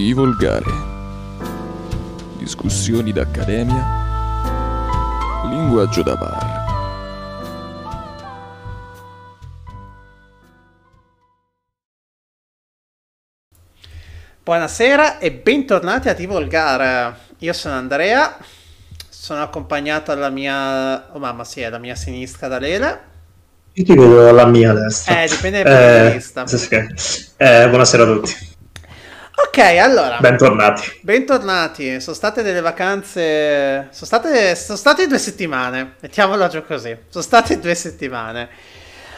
Di volgare. Discussioni d'accademia. Linguaggio da bar. Buonasera e bentornati a Divolgare. Io sono Andrea, sono accompagnato alla mia... Oh mamma sì, alla mia sinistra da Lele. Io ti vedo alla mia destra. Eh, dipende dal punto di vista. sì, sì. Eh, buonasera a tutti. Ok, allora. Bentornati. Bentornati. Sono state delle vacanze. Sono state, sono state due settimane. Mettiamolo giù così. Sono state due settimane.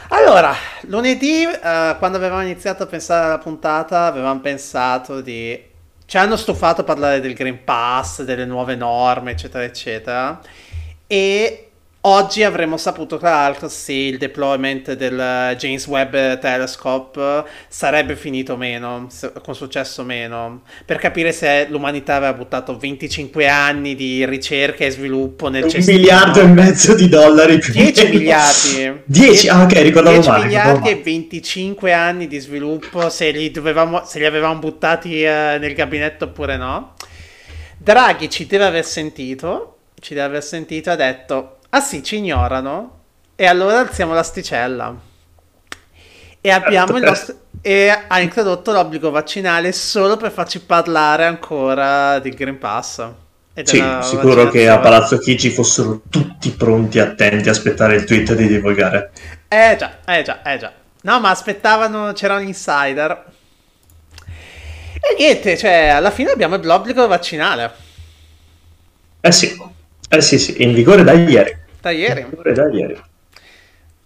Allora, lunedì, eh, quando avevamo iniziato a pensare alla puntata, avevamo pensato di. Ci hanno stufato a parlare del Green Pass, delle nuove norme, eccetera, eccetera. E oggi avremmo saputo, tra l'altro, se il deployment del James Webb Telescope sarebbe finito meno, con successo meno, per capire se l'umanità aveva buttato 25 anni di ricerca e sviluppo nel Un cestino. miliardo e mezzo di dollari più o 10 meno. miliardi. 10, ah ok, ricordavo 10 male. miliardi ricordavo e 25 anni di sviluppo se li, dovevamo, se li avevamo buttati eh, nel gabinetto oppure no. Draghi ci deve aver sentito, ci deve aver sentito ha detto, ah sì, ci ignorano e allora alziamo l'asticella. E abbiamo il nostro... E ha introdotto l'obbligo vaccinale solo per farci parlare ancora del Green Pass. Sì, sicuro che a Palazzo Chigi fossero tutti pronti, attenti a aspettare il tweet di divulgare. Eh già, eh già, eh già. No, ma aspettavano, c'era un insider. E niente, cioè, alla fine abbiamo l'obbligo vaccinale. Eh sì, eh sì, sì, in vigore da ieri. Da ieri. Da ieri.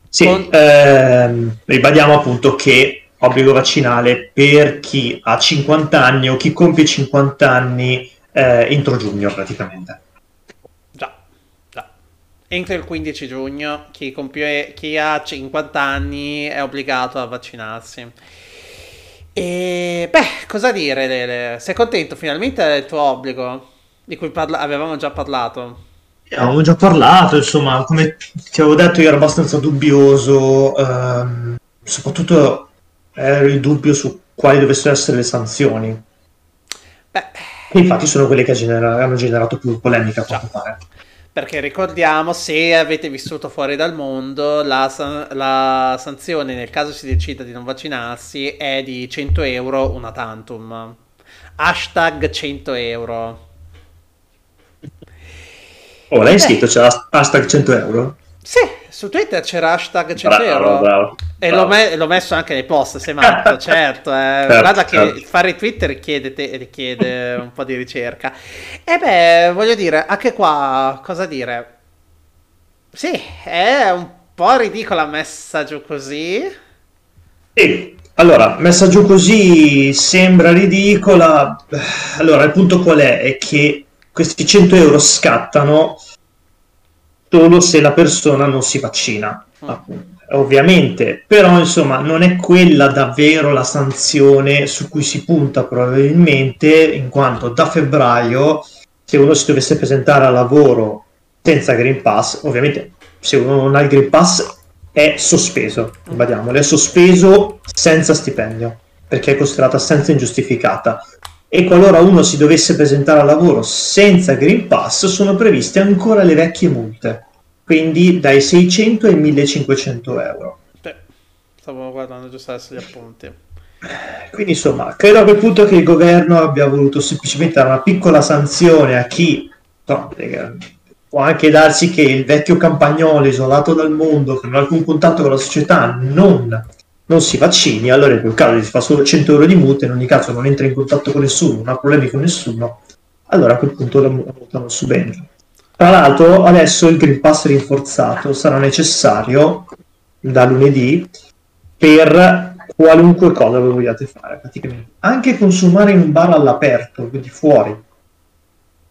Sì, Con- ehm, ribadiamo appunto che obbligo vaccinale per chi ha 50 anni o chi compie 50 anni eh, entro giugno praticamente. Già, già. Entro il 15 giugno chi, compie, chi ha 50 anni è obbligato a vaccinarsi. E beh, cosa dire, Lele? Sei contento finalmente del tuo obbligo? Di cui parla- avevamo già parlato. Avevamo già parlato, insomma, come ti avevo detto, io ero abbastanza dubbioso, ehm, soprattutto ero il dubbio su quali dovessero essere le sanzioni. Beh, E infatti sono quelle che genera- hanno generato più polemica, a quanto pare. Perché ricordiamo, se avete vissuto fuori dal mondo, la, san- la sanzione nel caso si decida di non vaccinarsi è di 100 euro una tantum. Hashtag 100 euro. Oh, l'hai scritto? C'è la- hashtag 100 euro? Sì, su Twitter c'era hashtag 100 Bravo, euro. bravo, E bravo. l'ho, me- l'ho messo anche nei post, sei matto, certo. eh. Certo, Guarda che certo. fare Twitter richiede, te- richiede un po' di ricerca. E beh, voglio dire, anche qua, cosa dire? Sì, è un po' ridicola messa giù così. Sì, allora, messa giù così sembra ridicola. Allora, il punto qual è? È che questi 100 euro scattano solo se la persona non si vaccina, Mm. appunto. Ovviamente, però insomma non è quella davvero la sanzione su cui si punta probabilmente, in quanto da febbraio se uno si dovesse presentare al lavoro senza Green Pass, ovviamente se uno non ha il Green Pass è sospeso, ribadiamolo, è sospeso senza stipendio, perché è considerata assenza ingiustificata. E qualora uno si dovesse presentare al lavoro senza Green Pass, sono previste ancora le vecchie multe, quindi dai 600 ai 1500 euro. Sì, stavo guardando giusto adesso gli appunti. Quindi insomma, credo a quel punto che il governo abbia voluto semplicemente dare una piccola sanzione a chi no, eh, può anche darsi che il vecchio campagnolo isolato dal mondo, che non ha alcun contatto con la società, non, non si vaccini, allora in quel caso si fa solo 100 euro di multa, in ogni caso non entra in contatto con nessuno, non ha problemi con nessuno, allora a quel punto la multa non subentra. Tra l'altro adesso il Green Pass rinforzato sarà necessario da lunedì per qualunque cosa voi vogliate fare, praticamente. Anche consumare in un bar all'aperto, quindi fuori.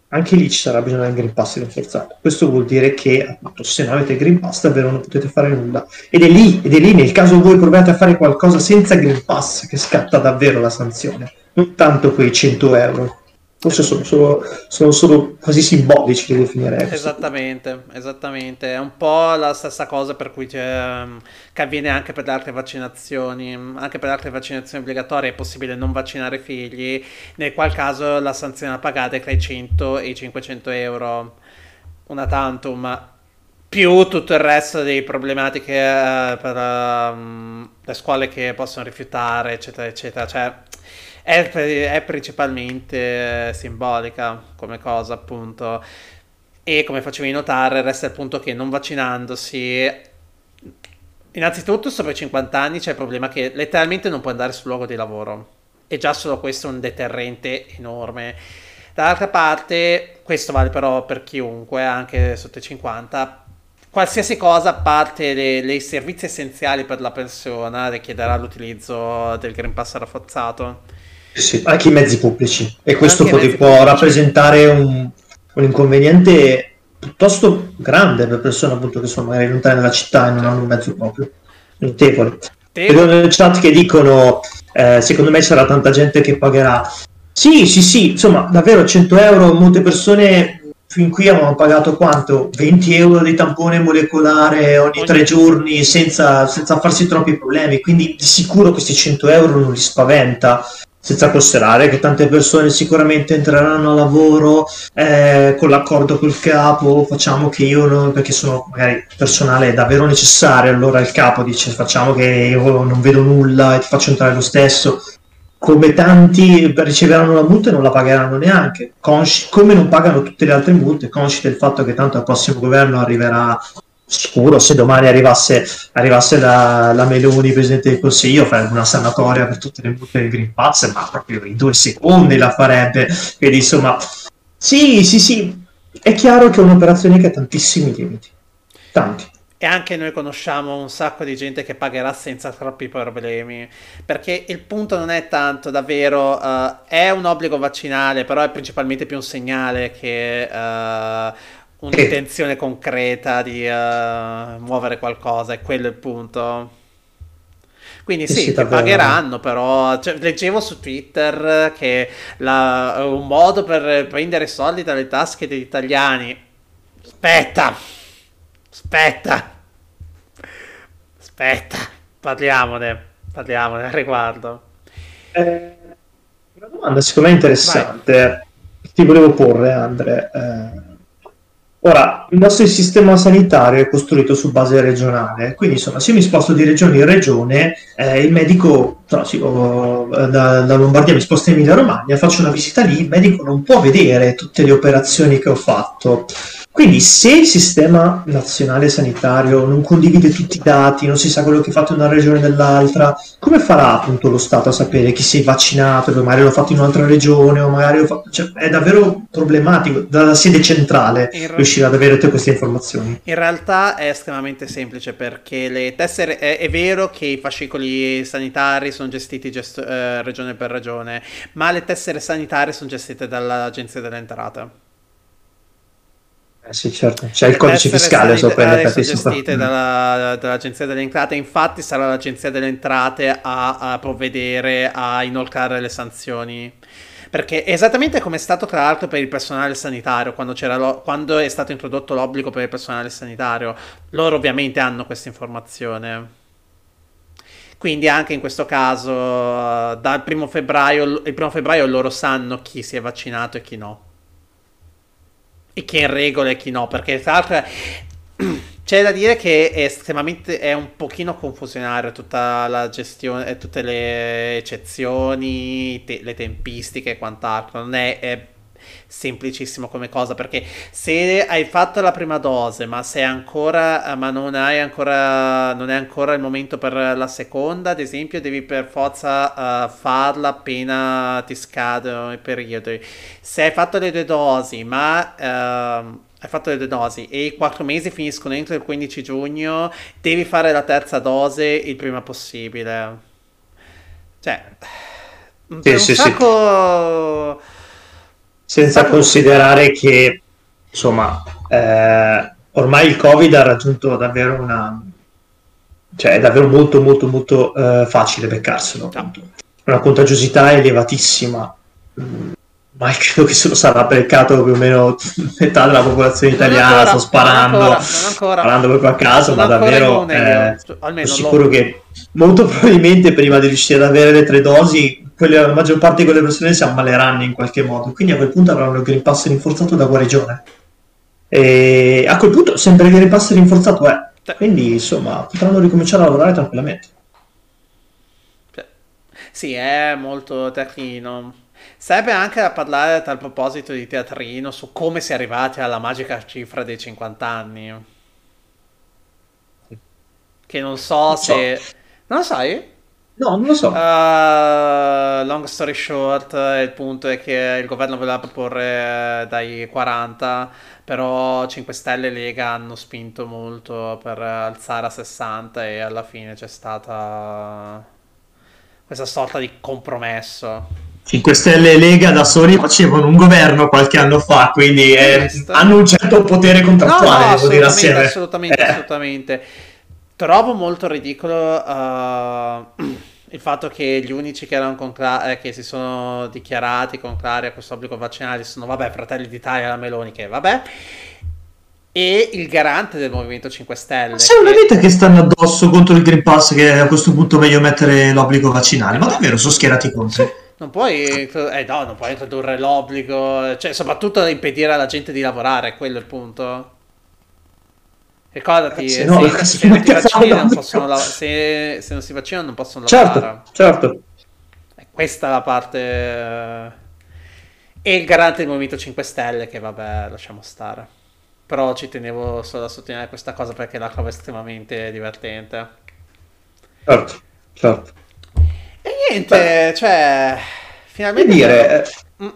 Anche lì ci sarà bisogno del Green Pass rinforzato. Questo vuol dire che, appunto, se non avete Green Pass, davvero non potete fare nulla. Ed è lì, ed è lì, nel caso voi proviate a fare qualcosa senza Green Pass, che scatta davvero la sanzione. Non tanto quei 100 euro. Forse sono solo, sono solo quasi simbolici li definirei. Esattamente, esattamente, è un po' la stessa cosa per cui ehm, che avviene anche per le altre vaccinazioni, anche per le altre vaccinazioni obbligatorie è possibile non vaccinare figli, nel qual caso la sanzione a pagare è tra i 100 e i 500 euro, una tantum, più tutto il resto di problematiche uh, per uh, le scuole che possono rifiutare, eccetera, eccetera, cioè è, è principalmente simbolica come cosa, appunto. E come facevi notare, resta il punto che non vaccinandosi, innanzitutto sopra i 50 anni c'è il problema che letteralmente non puoi andare sul luogo di lavoro. E già solo questo è un deterrente enorme. Dall'altra parte, questo vale però per chiunque, anche sotto i 50, qualsiasi cosa a parte dei servizi essenziali per la persona richiederà l'utilizzo del Green Pass rafforzato sì, anche i mezzi pubblici. E questo può, può rappresentare un, un, inconveniente piuttosto grande per persone appunto che sono magari lontane dalla città e non hanno un mezzo proprio. Notevole. Vedo nel chat che dicono, eh, secondo me sarà tanta gente che pagherà. Sì, sì, sì, insomma, davvero 100 euro, molte persone fin qui avevano pagato quanto? 20 euro di tampone molecolare ogni tre giorni senza, senza farsi troppi problemi, quindi di sicuro questi 100 euro non li spaventa senza considerare che tante persone sicuramente entreranno a lavoro eh, con l'accordo col capo, facciamo che io non, perché sono magari personale davvero necessario, allora il capo dice facciamo che io non vedo nulla e ti faccio entrare lo stesso. Come tanti riceveranno la multa e non la pagheranno neanche, consci, come non pagano tutte le altre multe, consci del fatto che tanto al prossimo governo arriverà sicuro se domani arrivasse, arrivasse la, la, Meloni, Presidente del Consiglio, farebbe una sanatoria per tutte le multe del Green Pass, ma proprio in due secondi la farebbe. Quindi insomma, sì, sì, sì, è chiaro che è un'operazione che ha tantissimi limiti. Tanti. E anche noi conosciamo un sacco di gente che pagherà senza troppi problemi. Perché il punto non è tanto davvero. Uh, è un obbligo vaccinale, però è principalmente più un segnale che uh, un'intenzione concreta di uh, muovere qualcosa, è quello il punto. Quindi sì, sì ti pagheranno, però cioè, leggevo su Twitter che la, un modo per prendere soldi dalle tasche degli italiani. Aspetta, aspetta, aspetta, parliamone, parliamone al riguardo. Eh, una domanda secondo me interessante. Vai. Ti volevo porre, Andre. Eh Ora, il nostro sistema sanitario è costruito su base regionale, quindi insomma se mi sposto di regione in regione, eh, il medico, no, sì, oh, da, da, Lombardia mi sposto in Emilia Romagna, faccio una visita lì, il medico non può vedere tutte le operazioni che ho fatto. Quindi se il sistema nazionale sanitario non condivide tutti i dati, non si sa quello che in una regione o nell'altra, come farà appunto lo Stato a sapere chi si è vaccinato, che magari l'ho fatto in un'altra regione o magari fatto... cioè, è davvero problematico dalla sede centrale re... riuscire ad avere tutte queste informazioni. In realtà è estremamente semplice perché le tessere è, è vero che i fascicoli sanitari sono gestiti gesto... eh, regione per regione, ma le tessere sanitarie sono gestite dall'Agenzia delle Entrate. Eh sì, certo. C'è il codice fiscale sopra le sono gestite dalla, dall'Agenzia delle Entrate. Infatti, sarà l'Agenzia delle Entrate a, a provvedere a inoltrare le sanzioni. Perché esattamente come è stato tra l'altro per il personale sanitario, quando, lo, quando, è stato introdotto l'obbligo per il personale sanitario, loro ovviamente hanno questa informazione. Quindi anche in questo caso, dal primo febbraio, il primo febbraio loro sanno chi si è vaccinato e chi no e chi è in regola e chi no, perché tra l'altro c'è da dire che è estremamente è un pochino confusionario tutta la gestione, tutte le eccezioni, te, le tempistiche e quant'altro, non è, è semplicissimo come cosa perché se hai fatto la prima dose ma sei ancora ma non hai ancora non è ancora il momento per la seconda ad esempio devi per forza uh, farla appena ti scadono i periodi. Se hai fatto le due dosi ma uh, hai fatto le due dosi e i quattro mesi finiscono entro il 15 giugno devi fare la terza dose il prima possibile. Cioè sì, sì, un sacco sì senza considerare che insomma eh, ormai il covid ha raggiunto davvero una cioè è davvero molto molto molto eh, facile beccarselo appunto. una contagiosità elevatissima mm, ma credo che se lo sarà beccato più o meno metà della popolazione italiana, sto sparando, non ancora, non ancora. sparando proprio a caso, non ma davvero eh, sono sicuro lo... che molto probabilmente prima di riuscire ad avere le tre dosi, quelle, la maggior parte di quelle persone si ammaleranno in qualche modo, quindi a quel punto avranno il Green Pass rinforzato da guarigione. E a quel punto sempre il Green Pass rinforzato è, quindi insomma potranno ricominciare a lavorare tranquillamente. Sì, è molto tecnino. Serve anche da parlare a tal proposito di teatrino su come si è arrivati alla magica cifra dei 50 anni. Che non so non se... So. Non lo sai? No, non lo so. Uh, long story short, il punto è che il governo voleva proporre eh, dai 40, però 5 Stelle e Lega hanno spinto molto per alzare a 60 e alla fine c'è stata questa sorta di compromesso. 5 Stelle e Lega da soli facevano un governo qualche anno fa, quindi eh, hanno un certo potere contrattuale, no, no, devo dire assieme. Assolutamente, eh. assolutamente. Trovo molto ridicolo uh, il fatto che gli unici che, erano concla- eh, che si sono dichiarati contrari a questo obbligo vaccinale sono, vabbè, Fratelli d'Italia e la Meloni, che vabbè, e il garante del Movimento 5 Stelle. Ma se non che... che stanno addosso contro il Green Pass che a questo punto è meglio mettere l'obbligo vaccinale, ma davvero sono schierati contro? Non puoi, eh no, non puoi introdurre l'obbligo, cioè soprattutto impedire alla gente di lavorare, quello è il punto. Ricordati, se, no, se, se, non non possono, se, non si vaccinano non possono certo, lavorare. Certo, certo. Questa è la parte... Eh, e il garante del Movimento 5 Stelle, che vabbè, lasciamo stare. Però ci tenevo solo a sottolineare questa cosa perché la trovo estremamente divertente. Certo, certo. Niente, Beh, cioè, finalmente... E dire, mm.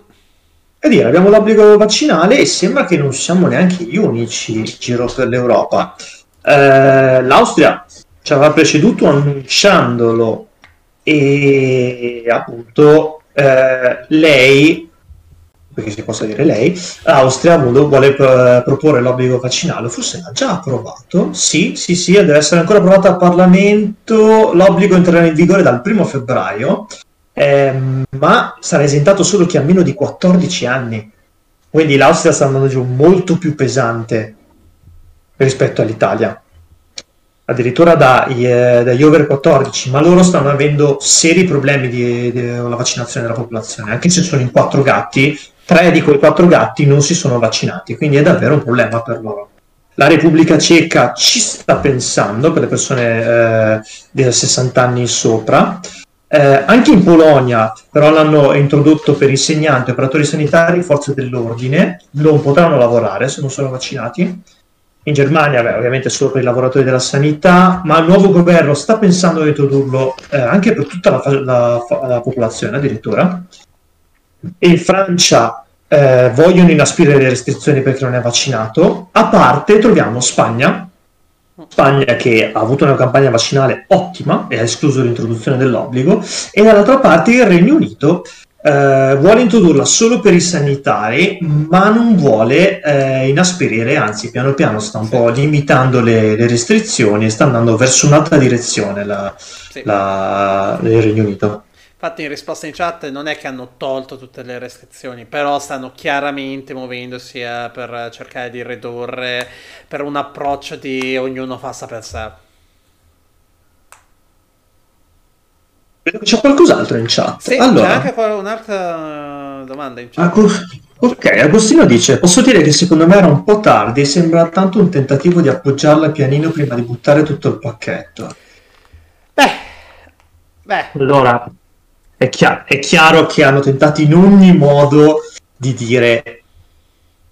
e dire, abbiamo l'obbligo vaccinale e sembra che non siamo neanche gli unici in giro per l'Europa. Eh, L'Austria ci aveva preceduto annunciandolo e appunto eh, lei perché si possa dire lei, l'Austria vuole uh, proporre l'obbligo vaccinale, forse l'ha già approvato, sì, sì, sì, deve essere ancora approvato al Parlamento, l'obbligo entrerà in vigore dal primo febbraio, ehm, ma sarà esentato solo chi ha meno di 14 anni, quindi l'Austria sta andando giù molto più pesante rispetto all'Italia. Addirittura dagli, eh, dagli, over 14, ma loro stanno avendo seri problemi con la vaccinazione della popolazione, anche se sono in quattro gatti, tre di quei quattro gatti non si sono vaccinati, quindi è davvero un problema per loro. La Repubblica Ceca ci sta pensando per le persone eh, di 60 anni sopra. Eh, anche in Polonia, però, l'hanno introdotto per insegnanti, operatori sanitari, forze dell'ordine, non potranno lavorare se non sono vaccinati in Germania, beh, ovviamente solo per i lavoratori della sanità, ma il nuovo governo sta pensando di introdurlo eh, anche per tutta la, la, la, popolazione addirittura. In Francia eh, vogliono inaspirare le restrizioni perché non è vaccinato. A parte troviamo Spagna, Spagna che ha avuto una campagna vaccinale ottima e ha escluso l'introduzione dell'obbligo, e dall'altra parte il Regno Unito eh, vuole introdurla solo per i sanitari, ma non vuole eh, inasperire, anzi piano piano sta un sì. po' limitando le, le, restrizioni e sta andando verso un'altra direzione la, sì. la, il Regno Unito. Infatti in risposta in chat non è che hanno tolto tutte le restrizioni, però stanno chiaramente muovendosi eh, per cercare di ridurre per un approccio di ognuno fa per sé. C'è qualcos'altro in chat? Sì, allora, c'è anche un'altra domanda in chat. Agu- ok, Agostino dice: Posso dire che secondo me era un po' tardi. Sembra tanto un tentativo di appoggiarla pianino prima di buttare tutto il pacchetto. Beh, beh. Allora, è, chiaro, è chiaro che hanno tentato in ogni modo di dire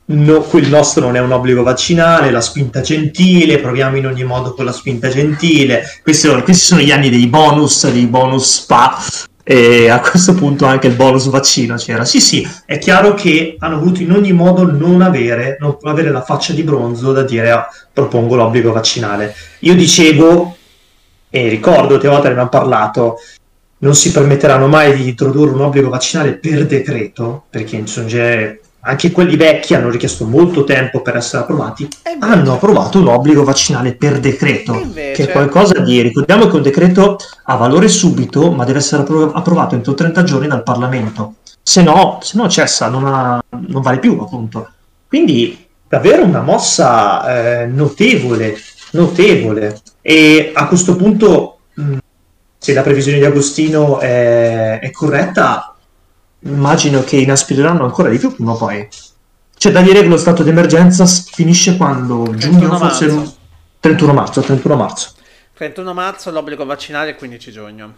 no, il nostro non è un obbligo vaccinale, la spinta gentile, proviamo in ogni modo con la spinta gentile. Questi questi sono gli anni dei bonus, dei bonus spa. E a questo punto anche il bonus vaccino c'era. Sì, sì, è chiaro che hanno voluto in ogni modo non avere, non avere la faccia di bronzo da dire ah, propongo l'obbligo vaccinale. Io dicevo, e ricordo, te volte ne abbiamo parlato, non si permetteranno mai di introdurre un obbligo vaccinale per decreto, perché in genere anche quelli vecchi hanno richiesto molto tempo per essere approvati, hanno approvato l'obbligo vaccinale per decreto, invece... che è qualcosa di... Ricordiamo che un decreto ha valore subito, ma deve essere appro- approvato entro 30 giorni dal Parlamento. se no, se no cessa, non, ha, non vale più appunto. Quindi davvero una mossa eh, notevole, notevole. E a questo punto, se la previsione di Agostino è, è corretta, immagino che inaspireranno ancora di più prima o poi. C'è da dire che lo stato d'emergenza finisce quando? Giugno, forse marzo. 31 marzo, 31 marzo. 31 marzo l'obbligo vaccinale il 15 giugno.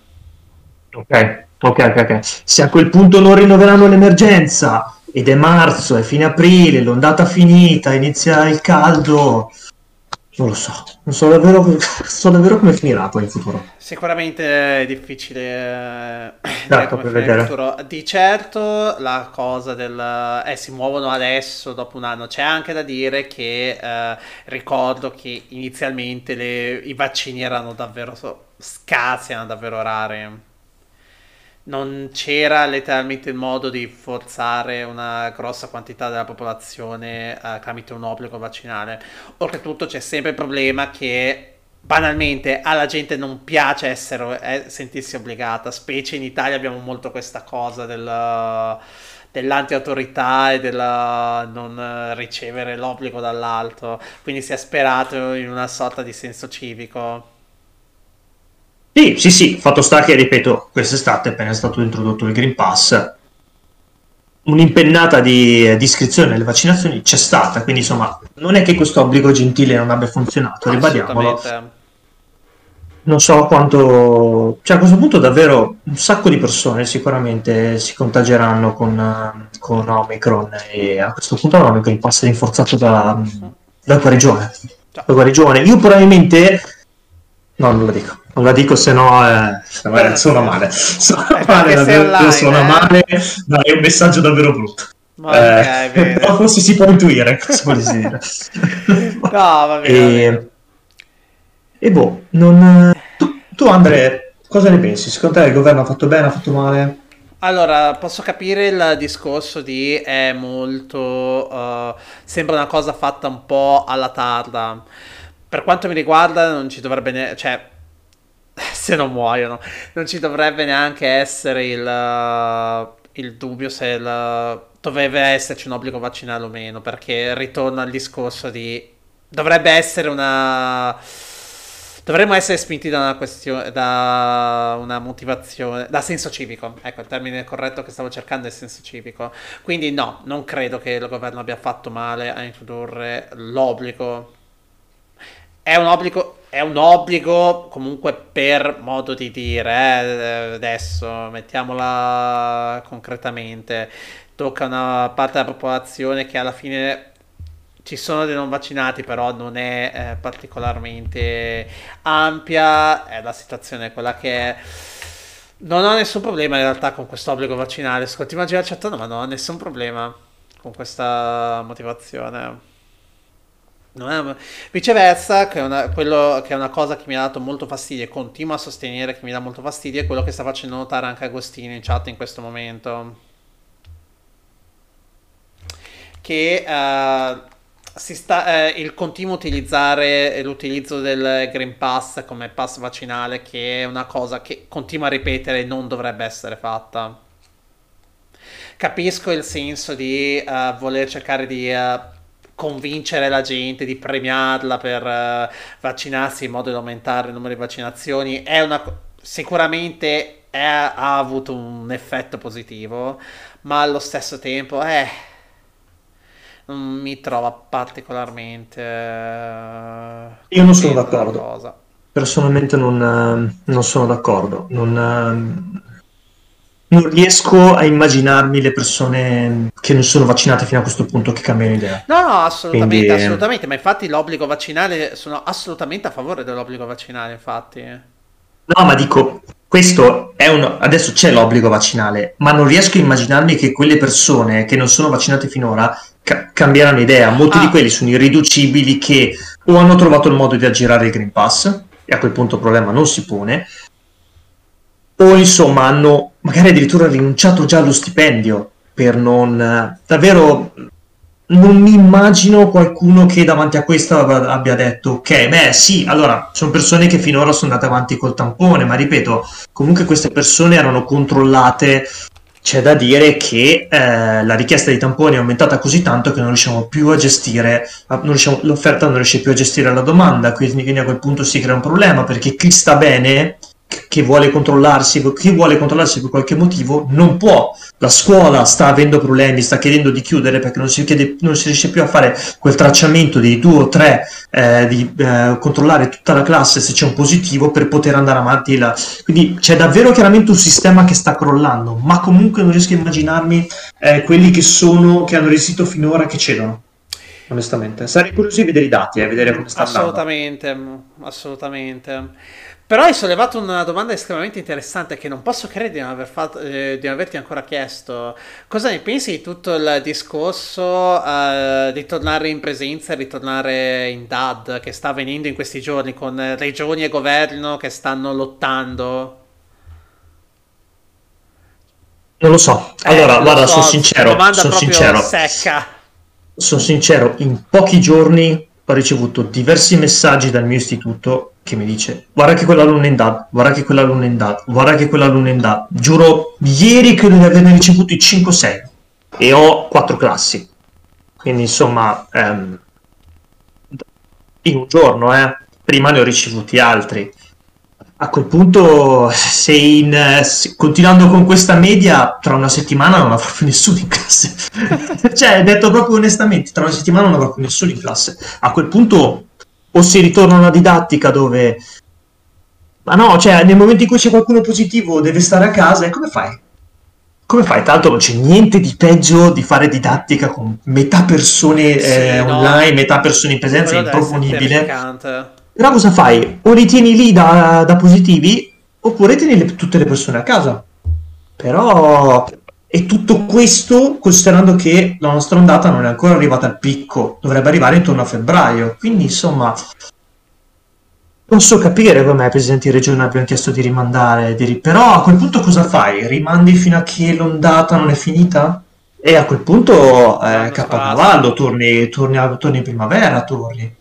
Ok, ok, ok. Se a quel punto non rinnoveranno l'emergenza ed è marzo, è fine aprile, l'ondata finita, inizia il caldo, non lo so, non so davvero, so davvero come finirà poi in futuro. Sicuramente è difficile eh, certo, come vedere. futuro. Di certo la cosa del... Eh, si muovono adesso, dopo un anno. C'è anche da dire che eh, ricordo che inizialmente le, i vaccini erano davvero scarsi, erano davvero rari non c'era letteralmente il modo di forzare una grossa quantità della popolazione uh, tramite un obbligo vaccinale. Oltretutto c'è sempre il problema che banalmente alla gente non piace essere, eh, sentirsi obbligata, specie in Italia abbiamo molto questa cosa del, dell'anti-autorità e del non ricevere l'obbligo dall'alto, quindi si è sperato in una sorta di senso civico. Sì, sì, sì, fatto sta che, ripeto, quest'estate appena è stato introdotto il Green Pass, un'impennata di, di iscrizione alle vaccinazioni c'è stata, quindi insomma non è che questo obbligo gentile non abbia funzionato, ribadiamolo. Non so quanto... Cioè a questo punto davvero un sacco di persone sicuramente si contageranno con, con Omicron e a questo punto l'Omicron passa rinforzato da, da guarigione. Da guarigione. Io probabilmente... No, non lo dico. Non la dico se no eh, sono male. Eh, male, davvero, online, sono eh? male. No, è un messaggio davvero brutto. Okay, eh, però forse si può intuire cosa vuol dire. no, va bene. E, e boh, non... tu, tu Andre, cosa ne pensi? Secondo te il governo ha fatto bene, ha fatto male? Allora, posso capire il discorso di è molto... Uh, sembra una cosa fatta un po' alla tarda. Per quanto mi riguarda non ci dovrebbe... Ne- cioè, se non muoiono. Non ci dovrebbe neanche essere il, uh, il dubbio se il, dovrebbe esserci un obbligo vaccinale o meno, perché ritorna al discorso di... Dovrebbe essere una... Dovremmo essere spinti da una questione, da una motivazione, da senso civico. Ecco, il termine corretto che stavo cercando è senso civico. Quindi no, non credo che il governo abbia fatto male a introdurre l'obbligo. È un obbligo è un obbligo comunque per modo di dire, eh, adesso mettiamola concretamente, tocca una parte della popolazione che alla fine ci sono dei non vaccinati, però non è eh, particolarmente ampia, è la situazione quella che è. Non ho nessun problema in realtà con questo obbligo vaccinale, se continua a girarci attorno, ma non ho nessun problema con questa motivazione. È... Viceversa, che è, una, quello che è una cosa che mi ha dato molto fastidio e continuo a sostenere che mi dà molto fastidio, è quello che sta facendo notare anche Agostino in chat in questo momento. Che uh, sta, uh, il continuo utilizzare l'utilizzo del Green Pass come pass vaccinale, che è una cosa che continua a ripetere non dovrebbe essere fatta. Capisco il senso di uh, voler cercare di convincere la gente, di premiarla per uh, vaccinarsi in modo da aumentare il numero di vaccinazioni, è una, sicuramente è, ha avuto un effetto positivo, ma allo stesso tempo eh, non mi trova particolarmente... Uh, Io non sono d'accordo. Personalmente non, uh, non, sono d'accordo. Non, non riesco a immaginarmi le persone che non sono vaccinate fino a questo punto che cambiano idea. No, no, assolutamente, Quindi, assolutamente, ma infatti l'obbligo vaccinale, sono assolutamente a favore dell'obbligo vaccinale, infatti. No, ma dico, questo è un... adesso c'è l'obbligo vaccinale, ma non riesco a immaginarmi che quelle persone che non sono vaccinate finora ca- cambieranno idea. Molti ah. di quelli sono irriducibili che o hanno trovato il modo di aggirare il Green Pass, e a quel punto il problema non si pone, o insomma hanno magari addirittura rinunciato già allo stipendio per non davvero non mi immagino qualcuno che davanti a questo abbia detto ok, beh sì, allora sono persone che finora sono andate avanti col tampone, ma ripeto, comunque queste persone erano controllate. C'è da dire che eh, la richiesta di tamponi è aumentata così tanto che non riusciamo più a gestire, riusciamo, l'offerta non riesce più a gestire la domanda, quindi, quindi a quel punto si crea un problema perché chi sta bene che vuole controllarsi, chi vuole controllarsi per qualche motivo non può. La scuola sta avendo problemi, sta chiedendo di chiudere perché non si, chiede, non si riesce più a fare quel tracciamento di due o tre, eh, di eh, controllare tutta la classe se c'è un positivo per poter andare avanti. La... Quindi c'è davvero chiaramente un sistema che sta crollando, ma comunque non riesco a immaginarmi eh, quelli che sono, che hanno resistito finora, che cedono onestamente. Sarei curioso di vedere i dati e eh, vedere come sta andando. Assolutamente, assolutamente. Però hai sollevato una domanda estremamente interessante che non posso credere di non, aver fatto, eh, di non averti ancora chiesto. Cosa ne pensi di tutto il discorso eh, di tornare in presenza e ritornare in DAD che sta avvenendo in questi giorni con regioni e governo che stanno lottando? Non lo so. Allora, eh, guarda, so, sono sincero. Sono sincero. secca. Sono sincero, in pochi giorni ho ricevuto diversi messaggi dal mio istituto che mi dice guarda che quell'alunno è in DAD, guarda che quell'alunno è in DAD, guarda che quell'alunno è in DAD. Giuro, ieri credo di averne ricevuti 5-6 e ho 4 classi. Quindi insomma, ehm, in un giorno, eh, prima ne ho ricevuti altri. A quel punto, se, in, se continuando con questa media, tra una settimana non avrò più nessuno in classe. cioè, detto proprio onestamente, tra una settimana non avrò più nessuno in classe. A quel punto, o si ritorna a una didattica dove... Ma no, cioè, nel momento in cui c'è qualcuno positivo, deve stare a casa, e come fai? Come fai? Tanto non c'è niente di peggio di fare didattica con metà persone sì, eh, no. online, metà persone in presenza, è improponibile però cosa fai? O li tieni lì da, da positivi oppure tieni le, tutte le persone a casa. Però e tutto questo considerando che la nostra ondata non è ancora arrivata al picco, dovrebbe arrivare intorno a febbraio. Quindi insomma posso capire come i presidenti di regione abbiano chiesto di rimandare, di però a quel punto cosa fai? Rimandi fino a che l'ondata non è finita? E a quel punto eh, capocavallo, torni, torni, torni in primavera, torni.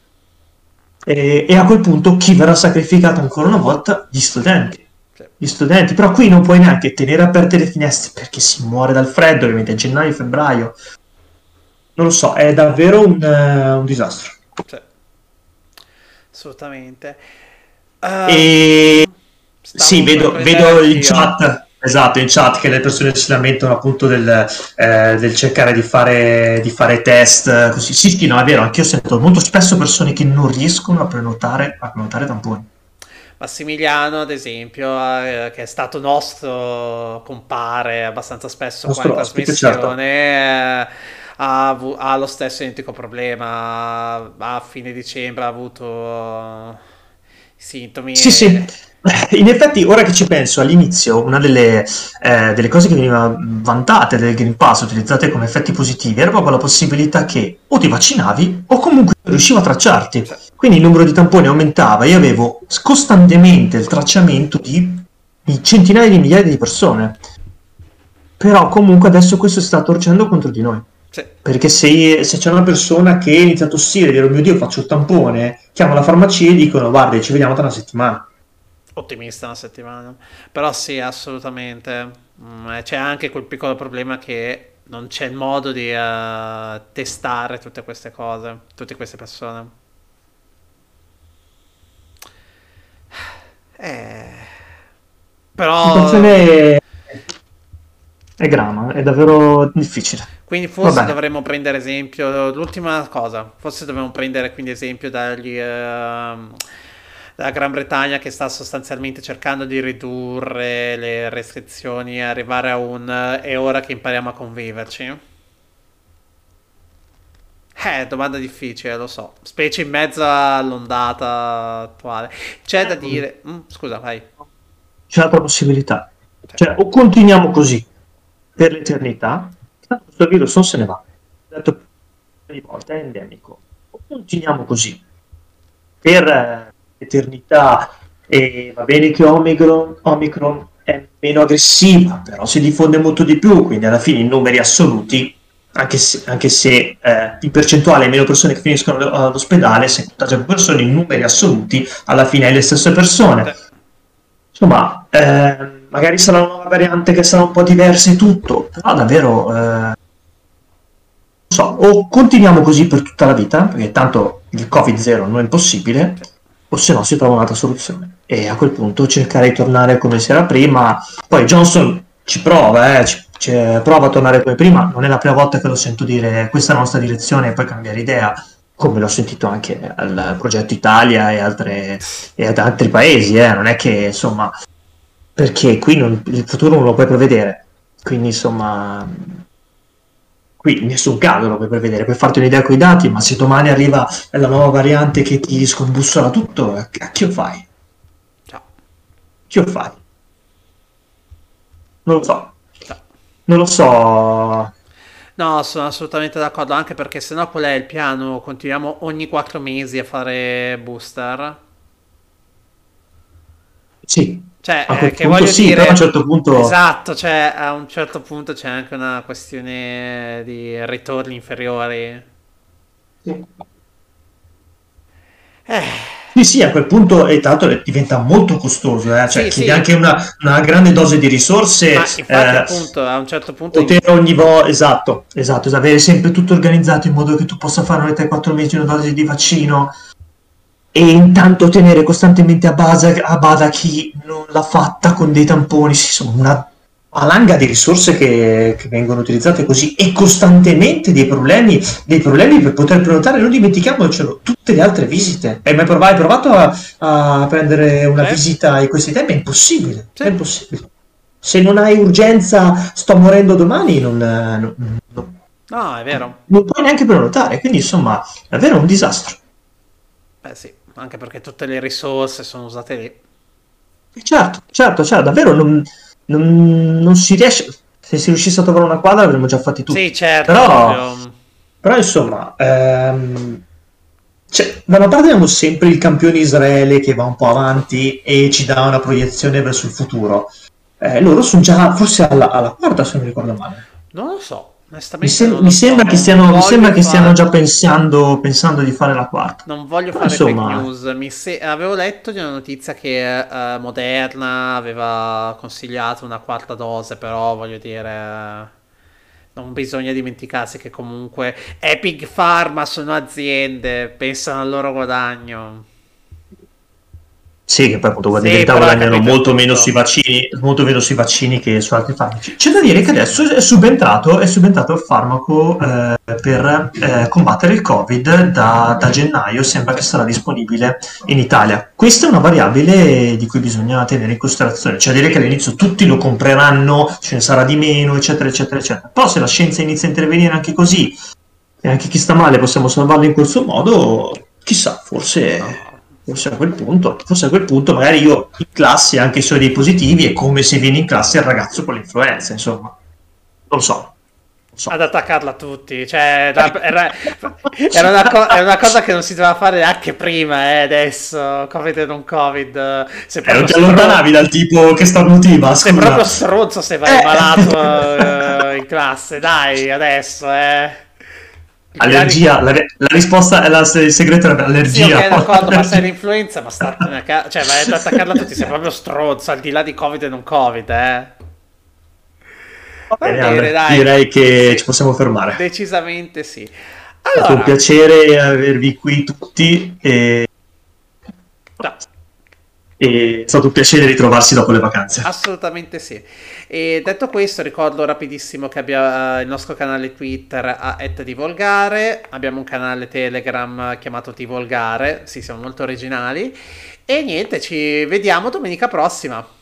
E, e, a quel punto chi verrà sacrificato ancora una volta? Gli studenti. Gli studenti, però qui non puoi neanche tenere aperte le finestre perché si muore dal freddo, ovviamente a gennaio, febbraio. Non lo so, è davvero un, uh, un disastro. Sì. Assolutamente. Uh, e sì, vedo, vedo il chat Esatto, in chat che le persone si lamentano appunto del, eh, del cercare di fare, di fare, test così. Sì, sì, no, è vero, anche io sento molto spesso persone che non riescono a prenotare, a prenotare tamponi. Massimiliano, ad esempio, eh, che è stato nostro compare abbastanza spesso nostro qua in certo. trasmissione, certo. eh, ha, ha, lo stesso identico problema. A fine dicembre ha avuto sintomi. Sì, e... sì in effetti, ora che ci penso, all'inizio una delle, eh, delle, cose che veniva vantate del Green Pass, utilizzate come effetti positivi, era proprio la possibilità che o ti vaccinavi o comunque riusciva a tracciarti. Quindi il numero di tamponi aumentava e avevo costantemente il tracciamento di, di centinaia di migliaia di persone. Però comunque adesso questo sta torcendo contro di noi. Sì. Perché se, se, c'è una persona che inizia a tossire e dire oh mio Dio faccio il tampone, chiamo la farmacia e dicono guarda ci vediamo tra una settimana ottimista una settimana. Però sì, assolutamente. Mm, c'è anche quel piccolo problema che non c'è il modo di uh, testare tutte queste cose, tutte queste persone. Eh, però... È... è grama, è davvero difficile. Quindi forse dovremmo prendere esempio, l'ultima cosa, forse dovremmo prendere quindi esempio dagli... Uh, la Gran Bretagna che sta sostanzialmente cercando di ridurre le restrizioni e arrivare a un è ora che impariamo a conviverci? Eh, domanda difficile, lo so, specie in mezzo all'ondata attuale. C'è da dire... Mm, scusa, vai. C'è un'altra possibilità. Cioè, o continuiamo così per l'eternità, tanto questo virus non se ne va. Detto di volte, è endemico. O continuiamo così per eh, eternità e va bene che Omicron, Omicron è meno aggressiva, però si diffonde molto di più, quindi alla fine in numeri assoluti, anche se, anche se eh, in percentuale meno persone che finiscono all'ospedale, se contagia più persone in numeri assoluti, alla fine è le stesse persone. Insomma, ehm, magari sarà una variante che sarà un po' diversa e tutto, però davvero... Eh, so, o continuiamo così per tutta la vita, perché tanto il Covid-0 non è possibile, o se no si trova un'altra soluzione. E a quel punto cercare di tornare come si era prima. Poi Johnson ci prova, eh, ci, ci, prova a tornare come prima. Non è la prima volta che lo sento dire questa è la nostra direzione e poi cambiare idea, come l'ho sentito anche al progetto Italia e, altre, e ad altri paesi. Eh. Non è che insomma, perché qui non, il futuro non lo puoi prevedere. Quindi insomma, qui in nessun caso lo puoi prevedere, puoi farti un'idea con i dati, ma se domani arriva la nuova variante che ti scombussola tutto, a chi lo fai? Ciao. Chi lo fai? Non lo so. Non lo so. No, sono assolutamente d'accordo, anche perché sennò qual è il piano? Continuiamo ogni quattro mesi a fare booster? Sì, cioè, eh, che voglio sì, dire, a un certo punto... Esatto, cioè, a un certo punto c'è anche una questione di ritorni inferiori. Sì. Eh. Sì, sì, a quel punto e tanto diventa molto costoso, eh? cioè sì, chiedi sì. anche una, una, grande dose di risorse. Ma infatti, eh, appunto, a un certo punto... Poter ogni volta, esatto, esatto, avere sempre tutto organizzato in modo che tu possa fare ogni 3-4 mesi una dose di vaccino e intanto tenere costantemente a, base, a bada chi non l'ha fatta con dei tamponi, insomma una valanga di risorse che, che, vengono utilizzate così e costantemente dei problemi, dei problemi per poter prenotare, non dimentichiamocelo, tutte le altre visite. Hai mai provato, hai provato a, a, prendere una eh? visita in questi tempi? È impossibile, sì. è impossibile. Se non hai urgenza, sto morendo domani, non, non, non, no, è vero. Non puoi neanche prenotare, quindi insomma, è davvero un disastro. Beh sì anche perché tutte le risorse sono usate lì. Certo, certo, certo, davvero non, non, non si riesce. Se si riuscisse a trovare una quadra l'avremmo già fatti tutti. Sì, certo. Però, però insomma, ehm, cioè, da una parte abbiamo sempre il campione Israele che va un po' avanti e ci dà una proiezione verso il futuro. Eh, loro sono già forse alla, alla quarta, se non ricordo male. Non lo so. Mi, sem- mi, sembra, so, che stiano, mi sembra che stiano, già pensando, pensando, di fare la quarta. Non voglio fare Insomma... fake news. Se- avevo letto di una notizia che uh, Moderna aveva consigliato una quarta dose, però voglio dire. Non bisogna dimenticarsi che comunque Epic Pharma sono aziende, pensano al loro guadagno. Sì, che poi appunto sì, in verità guadagnano molto meno, sui vaccini, molto meno sui vaccini che su altri farmaci. C'è da dire che adesso è subentrato, è subentrato il farmaco eh, per eh, combattere il Covid da, da, gennaio, sembra che sarà disponibile in Italia. Questa è una variabile di cui bisogna tenere in considerazione, cioè dire che all'inizio tutti lo compreranno, ce ne sarà di meno, eccetera, eccetera, eccetera. Però se la scienza inizia a intervenire anche così, e anche chi sta male possiamo salvarlo in questo modo, chissà, forse... No forse a quel punto, forse a quel punto magari io in classe anche se ho dei positivi è come se viene in classe il ragazzo con l'influenza, insomma. Non lo so. So. Ad attaccarla a tutti, cioè, era, era, una co- era, una cosa che non si doveva fare anche prima, eh, adesso, Covid e non Covid. Se eh, non ti allontanavi dal tipo che starnutiva, Sei proprio stronzo se vai eh. malato uh, in classe, dai, adesso, eh. Allergia, la, la, risposta è la, il segreto è allergia. Sì, ok, d'accordo, ma sei l'influenza, ma startene a casa. Cioè, vai ad attaccarla a tutti, sei proprio stronzo, al di là di Covid e non Covid, eh. Bene, bene, dai. Direi che ci possiamo fermare. Decisamente sì. Allora... È stato un piacere avervi qui tutti e... No. E è stato un piacere ritrovarsi dopo le vacanze. Assolutamente sì. E detto questo, ricordo rapidissimo che abbiamo uh, il nostro canale Twitter a @divolgare, abbiamo un canale Telegram chiamato Tivolgare, sì, siamo molto originali. E niente, ci vediamo domenica prossima.